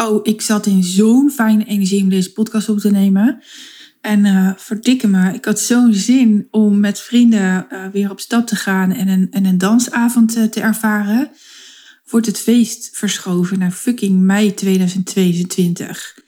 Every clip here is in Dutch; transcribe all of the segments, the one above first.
Oh, ik zat in zo'n fijne energie om deze podcast op te nemen. En uh, verdikke me, ik had zo'n zin om met vrienden uh, weer op stap te gaan en een, en een dansavond uh, te ervaren. Wordt het feest verschoven naar fucking mei 2022.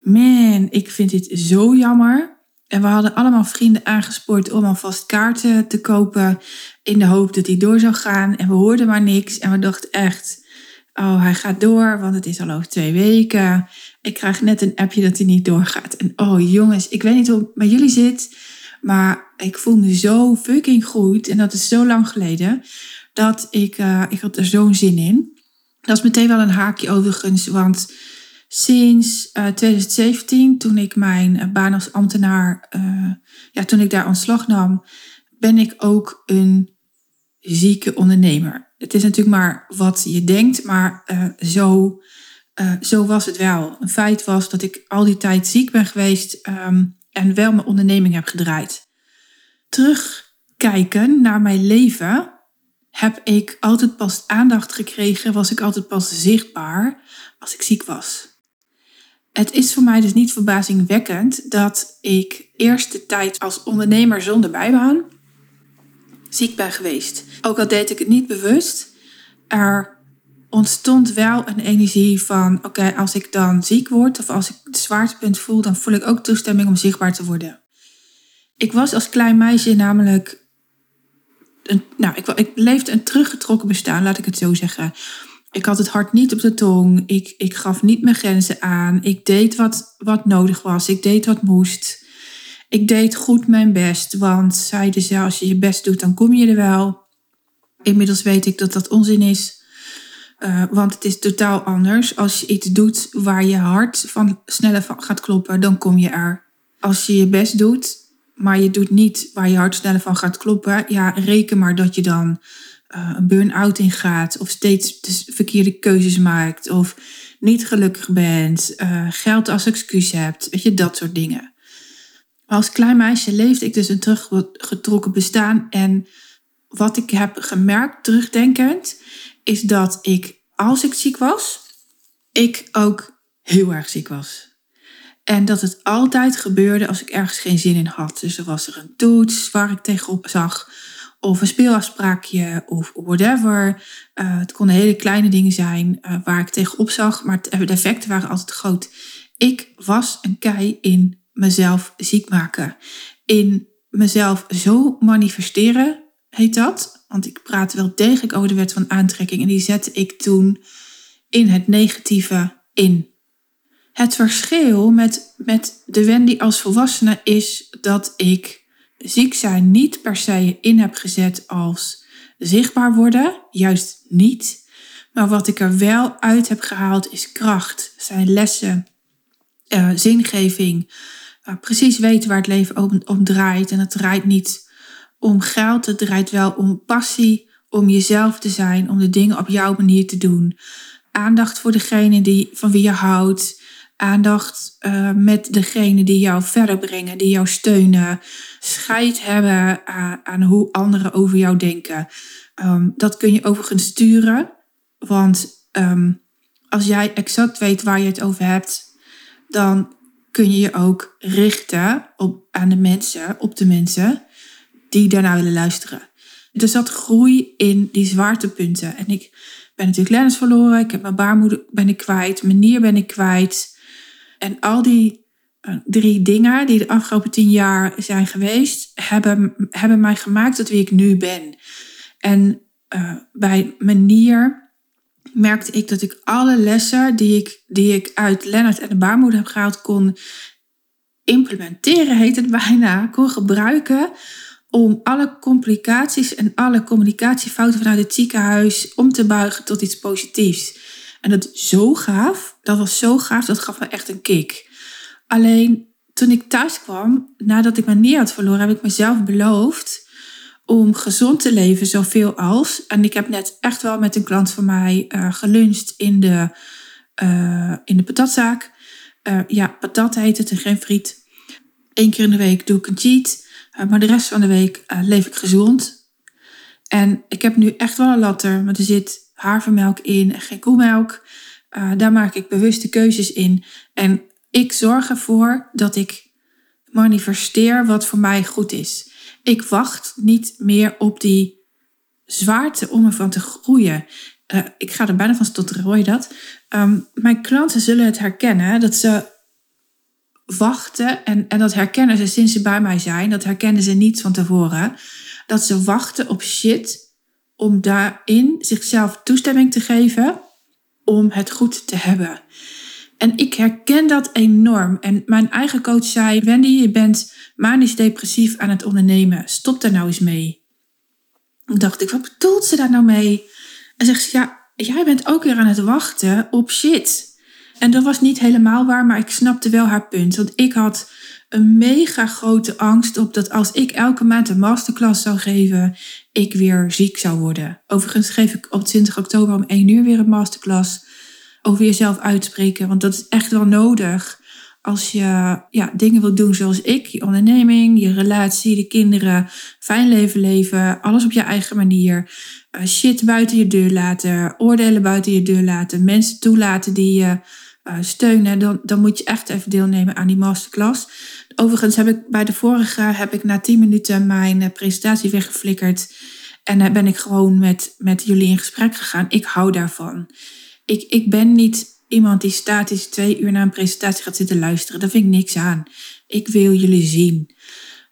Man, ik vind dit zo jammer. En we hadden allemaal vrienden aangespoord om alvast kaarten te kopen. In de hoop dat hij door zou gaan. En we hoorden maar niks. En we dachten echt, oh hij gaat door, want het is al over twee weken. Ik krijg net een appje dat hij niet doorgaat. En oh jongens, ik weet niet hoe het bij jullie zit. Maar ik voel me zo fucking goed. En dat is zo lang geleden. Dat ik, uh, ik had er zo'n zin in. Dat is meteen wel een haakje overigens. Want sinds uh, 2017, toen ik mijn baan als ambtenaar, ja, toen ik daar ontslag nam, ben ik ook een zieke ondernemer. Het is natuurlijk maar wat je denkt, maar uh, zo, zo was het wel. Een feit was dat ik al die tijd ziek ben geweest um, en wel mijn onderneming heb gedraaid. Terugkijken naar mijn leven heb ik altijd pas aandacht gekregen, was ik altijd pas zichtbaar als ik ziek was. Het is voor mij dus niet verbazingwekkend dat ik eerst de tijd als ondernemer zonder bijbaan ziek ben geweest. Ook al deed ik het niet bewust, er ontstond wel een energie van: oké, als ik dan ziek word of als ik het zwaartepunt voel, dan voel ik ook toestemming om zichtbaar te worden. Ik was als klein meisje namelijk. Een, nou, ik, ik leefde een teruggetrokken bestaan, laat ik het zo zeggen. Ik had het hart niet op de tong. Ik, ik gaf niet mijn grenzen aan. Ik deed wat, wat nodig was. Ik deed wat moest. Ik deed goed mijn best, want zeiden ze, als je je best doet, dan kom je er wel. Inmiddels weet ik dat dat onzin is. Uh, want het is totaal anders. Als je iets doet waar je hart van sneller van gaat kloppen, dan kom je er. Als je je best doet, maar je doet niet waar je hart sneller van gaat kloppen, ja, reken maar dat je dan uh, een burn-out ingaat of steeds de verkeerde keuzes maakt of niet gelukkig bent, uh, geld als excuus hebt, weet je, dat soort dingen. Als klein meisje leefde ik dus een teruggetrokken bestaan en wat ik heb gemerkt, terugdenkend, is dat ik, als ik ziek was, ik ook heel erg ziek was. En dat het altijd gebeurde als ik ergens geen zin in had. Dus er was er een toets waar ik tegenop zag of een speelafspraakje of whatever. Uh, het konden hele kleine dingen zijn uh, waar ik tegenop zag, maar de effecten waren altijd groot. Ik was een kei in mezelf ziek maken. In mezelf zo manifesteren, heet dat. Want ik praat wel degelijk over de wet van aantrekking en die zette ik toen in het negatieve in. Het verschil met, met de Wendy als volwassene is dat ik ziek zijn niet per se in heb gezet als zichtbaar worden, juist niet. Maar wat ik er wel uit heb gehaald is kracht, zijn lessen, uh, zingeving, uh, precies weten waar het leven om, draait. En het draait niet om geld, het draait wel om passie, om jezelf te zijn, om de dingen op jouw manier te doen. Aandacht voor degene die, van wie je houdt aandacht uh, met degene die jou verder brengen, die jou steunen. Scheid hebben aan, aan hoe anderen over jou denken. Um, dat kun je overigens sturen. Want um, als jij exact weet waar je het over hebt, dan kun je je ook richten op, aan de mensen, op de mensen die daarna willen luisteren. Er zat groei in die zwaartepunten. En ik ben natuurlijk Lennis verloren. Ik heb mijn baarmoeder ben ik kwijt. Mijn ben ik kwijt. En al die uh, drie dingen die de afgelopen tien jaar zijn geweest, hebben, hebben mij gemaakt tot wie ik nu ben. En uh, bij manier merkte ik dat ik alle lessen die ik, die ik uit Lennart en de baarmoeder heb gehaald kon implementeren, heet het bijna, kon gebruiken om alle complicaties en alle communicatiefouten vanuit het ziekenhuis om te buigen tot iets positiefs. En dat zo gaaf. Dat was zo gaaf. Dat gaf me echt een kick. Alleen toen ik thuis kwam, nadat ik mijn neer had verloren, heb ik mezelf beloofd om gezond te leven zoveel als. En ik heb net echt wel met een klant van mij uh, geluncht in de, uh, in de patatzaak. Uh, ja, patat heet het en geen friet. Eén keer in de week doe ik een cheat. maar de rest van de week leef ik gezond. En ik heb nu echt wel een latter, maar er zit havermelk in en geen koemelk. Daar maak ik bewuste keuzes in. En ik zorg ervoor dat ik manifesteer wat voor mij goed is. Ik wacht niet meer op die zwaarte om ervan te groeien. Uh, ik ga er bijna van hoor je dat? Um, mijn klanten zullen het herkennen dat ze wachten, en, en dat herkennen ze sinds ze bij mij zijn, dat herkennen ze niet van tevoren, dat ze wachten op shit om daarin zichzelf toestemming te geven om het goed te hebben. En ik herken dat enorm. En mijn eigen coach zei: Wendy, je bent manisch depressief aan het ondernemen. Stop daar nou eens mee. Dan dacht ik: wat bedoelt ze daar nou mee? En zegt ze: ja, jij bent ook weer aan het wachten op shit. En dat was niet helemaal waar, maar ik snapte wel haar punt. Want ik had een mega grote angst op dat als ik elke maand een masterclass zou geven, ik weer ziek zou worden. Overigens geef ik op 20 oktober om 1 uur weer een masterclass over jezelf uitspreken. Want dat is echt wel nodig als je ja, dingen wilt doen zoals ik. Je onderneming, je relatie, de kinderen, fijn leven leven. Alles op je eigen manier. Uh, shit buiten je deur laten. Oordelen buiten je deur laten. Mensen toelaten die je uh, steunen. Dan, dan moet je echt even deelnemen aan die masterclass. Overigens heb ik bij de vorige heb ik na 10 minuten mijn uh, presentatie weggeflikkerd. En ben ik gewoon met, met jullie in gesprek gegaan. Ik hou daarvan ik, ik ben niet iemand die statisch twee uur naar een presentatie gaat zitten luisteren. Daar vind ik niks aan. Ik wil jullie zien.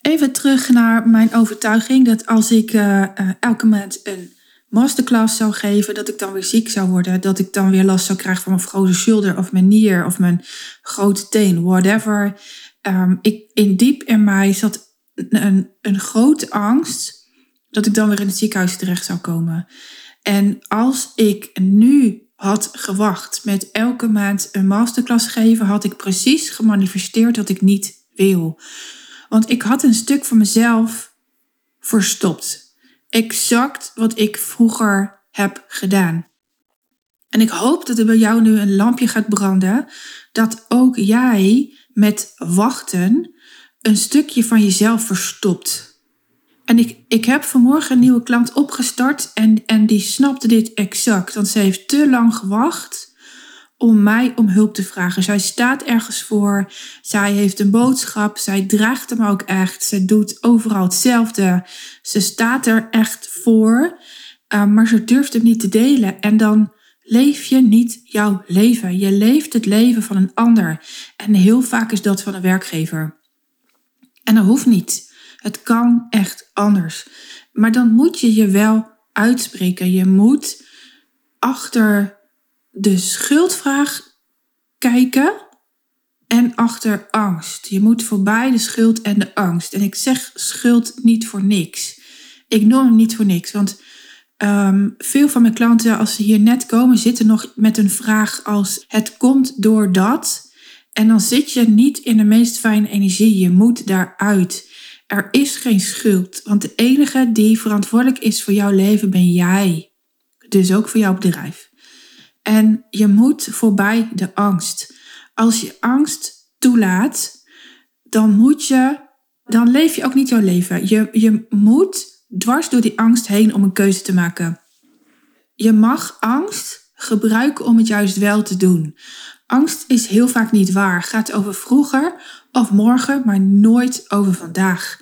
Even terug naar mijn overtuiging dat als ik uh, uh, elke maand een masterclass zou geven, dat ik dan weer ziek zou worden. Dat ik dan weer last zou krijgen van mijn grote shoulder of mijn nier of mijn grote teen, whatever. Um, ik, in diep in mij zat een, een grote angst dat ik dan weer in het ziekenhuis terecht zou komen. En als ik nu had gewacht met elke maand een masterclass geven, had ik precies gemanifesteerd wat ik niet wil. Want ik had een stuk van mezelf verstopt. Exact wat ik vroeger heb gedaan. En ik hoop dat er bij jou nu een lampje gaat branden, dat ook jij met wachten een stukje van jezelf verstopt. En ik, ik heb vanmorgen een nieuwe klant opgestart en, en die snapte dit exact. Want ze heeft te lang gewacht om mij om hulp te vragen. Zij staat ergens voor, zij heeft een boodschap, zij draagt hem ook echt. Ze doet overal hetzelfde. Ze staat er echt voor, uh, maar ze durft hem niet te delen. En dan leef je niet jouw leven. Je leeft het leven van een ander. En heel vaak is dat van een werkgever. En dat hoeft niet. Het kan echt anders. Maar dan moet je je wel uitspreken. Je moet achter de schuldvraag kijken en achter angst. Je moet voorbij de schuld en de angst. En ik zeg schuld niet voor niks. Ik noem hem niet voor niks. Want um, veel van mijn klanten, als ze hier net komen, zitten nog met een vraag als: Het komt door dat. En dan zit je niet in de meest fijne energie. Je moet daaruit. Er is geen schuld, want de enige die verantwoordelijk is voor jouw leven ben jij. Dus ook voor jouw bedrijf. En je moet voorbij de angst. Als je angst toelaat, dan moet je, dan leef je ook niet jouw leven. Je, je moet dwars door die angst heen om een keuze te maken. Je mag angst gebruiken om het juist wel te doen. Angst is heel vaak niet waar. Gaat over vroeger of morgen, maar nooit over vandaag.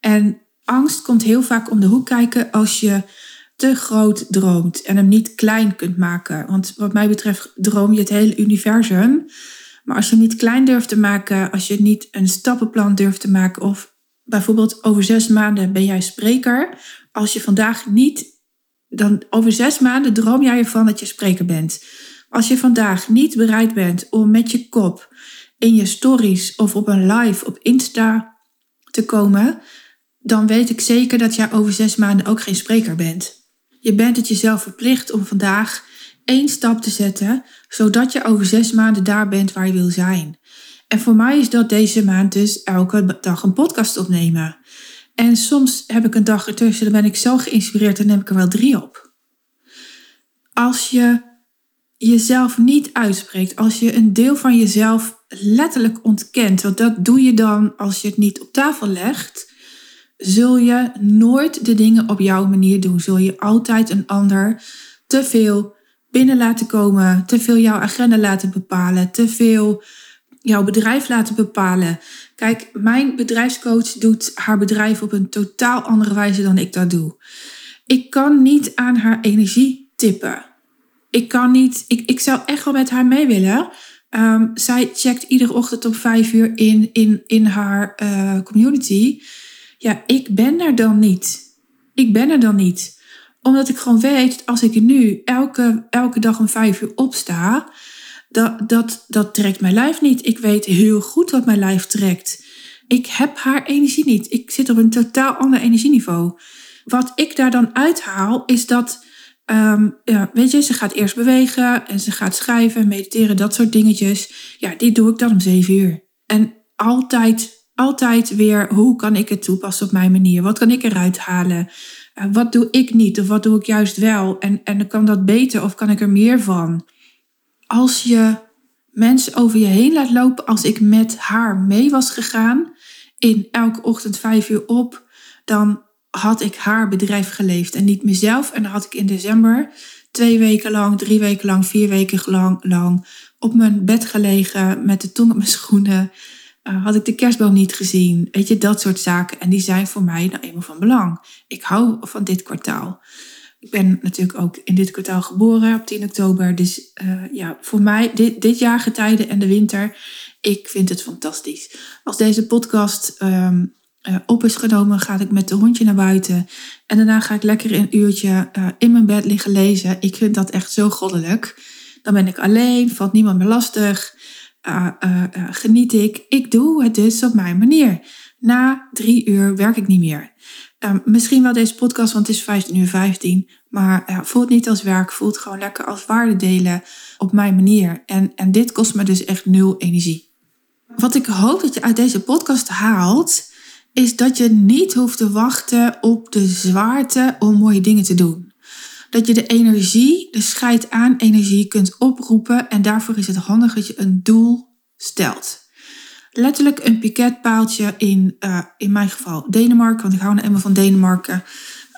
En angst komt heel vaak om de hoek kijken als je te groot droomt en hem niet klein kunt maken. Want wat mij betreft droom je het hele universum. Maar als je hem niet klein durft te maken, als je niet een stappenplan durft te maken, of bijvoorbeeld over zes maanden ben jij spreker. Als je vandaag niet, dan over zes maanden droom jij ervan dat je spreker bent. Als je vandaag niet bereid bent om met je kop in je stories of op een live op Insta te komen, dan weet ik zeker dat jij over zes maanden ook geen spreker bent. Je bent het jezelf verplicht om vandaag één stap te zetten, zodat je over zes maanden daar bent waar je wil zijn. En voor mij is dat deze maand dus elke dag een podcast opnemen. En soms heb ik een dag ertussen, dan ben ik zo geïnspireerd, dan neem ik er wel drie op. Als je jezelf niet uitspreekt, als je een deel van jezelf letterlijk ontkent, want dat doe je dan als je het niet op tafel legt, zul je nooit de dingen op jouw manier doen. Zul je altijd een ander te veel binnen laten komen, te veel jouw agenda laten bepalen, te veel jouw bedrijf laten bepalen. Kijk, mijn bedrijfscoach doet haar bedrijf op een totaal andere wijze dan ik dat doe. Ik kan niet aan haar energie tippen. Ik kan niet, ik, ik zou echt wel met haar mee willen. Ehm, zij checkt iedere ochtend om vijf uur in, in, in haar uh, community. Ja, ik ben er dan niet. Ik ben er dan niet omdat ik gewoon weet, als ik nu elke, elke dag om vijf uur opsta, dat, dat, dat trekt mijn lijf niet. Ik weet heel goed wat mijn lijf trekt. Ik heb haar energie niet. Ik zit op een totaal ander energieniveau. Wat ik daar dan uithaal, is dat, um, ja, weet je, ze gaat eerst bewegen en ze gaat schrijven, mediteren, dat soort dingetjes. Ja, die doe ik dan om zeven uur. En altijd, altijd weer, hoe kan ik het toepassen op mijn manier? Wat kan ik eruit halen? Uh, wat doe ik niet of wat doe ik juist wel? En, en kan dat beter of kan ik er meer van? Als je mensen over je heen laat lopen, als ik met haar mee was gegaan, in elke ochtend vijf uur op, dan had ik haar bedrijf geleefd en niet mezelf. En dan had ik in december twee weken lang, drie weken lang, vier weken lang, lang op mijn bed gelegen met de tong op mijn schoenen. Uh, had ik de kerstboom niet gezien? Weet je, dat soort zaken. En die zijn voor mij nou eenmaal van belang. Ik hou van dit kwartaal. Ik ben natuurlijk ook in dit kwartaal geboren op 10 oktober. Dus uh, ja, voor mij dit, dit jaargetijde en de winter, ik vind het fantastisch. Als deze podcast um, uh, op is genomen, ga ik met de hondje naar buiten. En daarna ga ik lekker een uurtje uh, in mijn bed liggen lezen. Ik vind dat echt zo goddelijk. Dan ben ik alleen, valt niemand meer lastig. geniet ik. Ik doe het dus op mijn manier. Na drie uur werk ik niet meer. Uh, misschien wel deze podcast, want het is 15 uur 15. Maar voelt niet als werk, voelt gewoon lekker als waarde delen op mijn manier. En, en dit kost me dus echt nul energie. Wat ik hoop dat je uit deze podcast haalt, is dat je niet hoeft te wachten op de zwaarte om mooie dingen te doen. Dat je de energie, de scheid aan energie kunt oproepen en daarvoor is het handig dat je een doel stelt letterlijk een piketpaaltje in, uh, in mijn geval Denemarken, want ik hou nou eenmaal van Denemarken.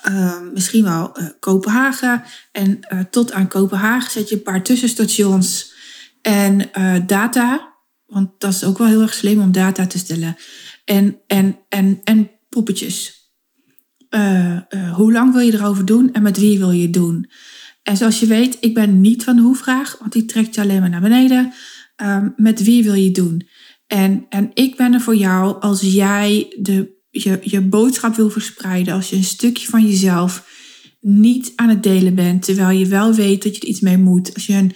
Uh, misschien wel uh, Kopenhagen. En tot aan Kopenhagen zet je een paar tussenstations en data. Want dat is ook wel heel erg slim om data te stellen. En, en, en, en poppetjes. hoe lang wil je erover doen en met wie wil je het doen? En zoals je weet, ik ben niet van de hoe-vraag, want die trekt je alleen maar naar beneden. Ehm, met wie wil je het doen? En, en ik ben er voor jou als jij de, je, je boodschap wil verspreiden, als je een stukje van jezelf niet aan het delen bent, terwijl je wel weet dat je er iets mee moet. Als je een,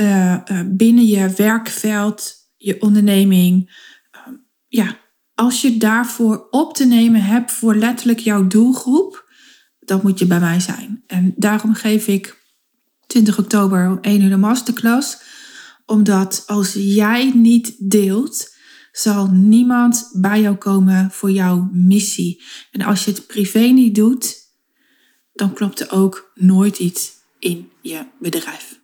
uh, binnen je werkveld, je onderneming, uh, ja, als je daarvoor op te nemen hebt voor letterlijk jouw doelgroep, dan moet je bij mij zijn. En daarom geef ik 20 oktober 1 uur de masterclass omdat als jij niet deelt, zal niemand bij jou komen voor jouw missie. En als je het privé niet doet, dan klopt er ook nooit iets in je bedrijf.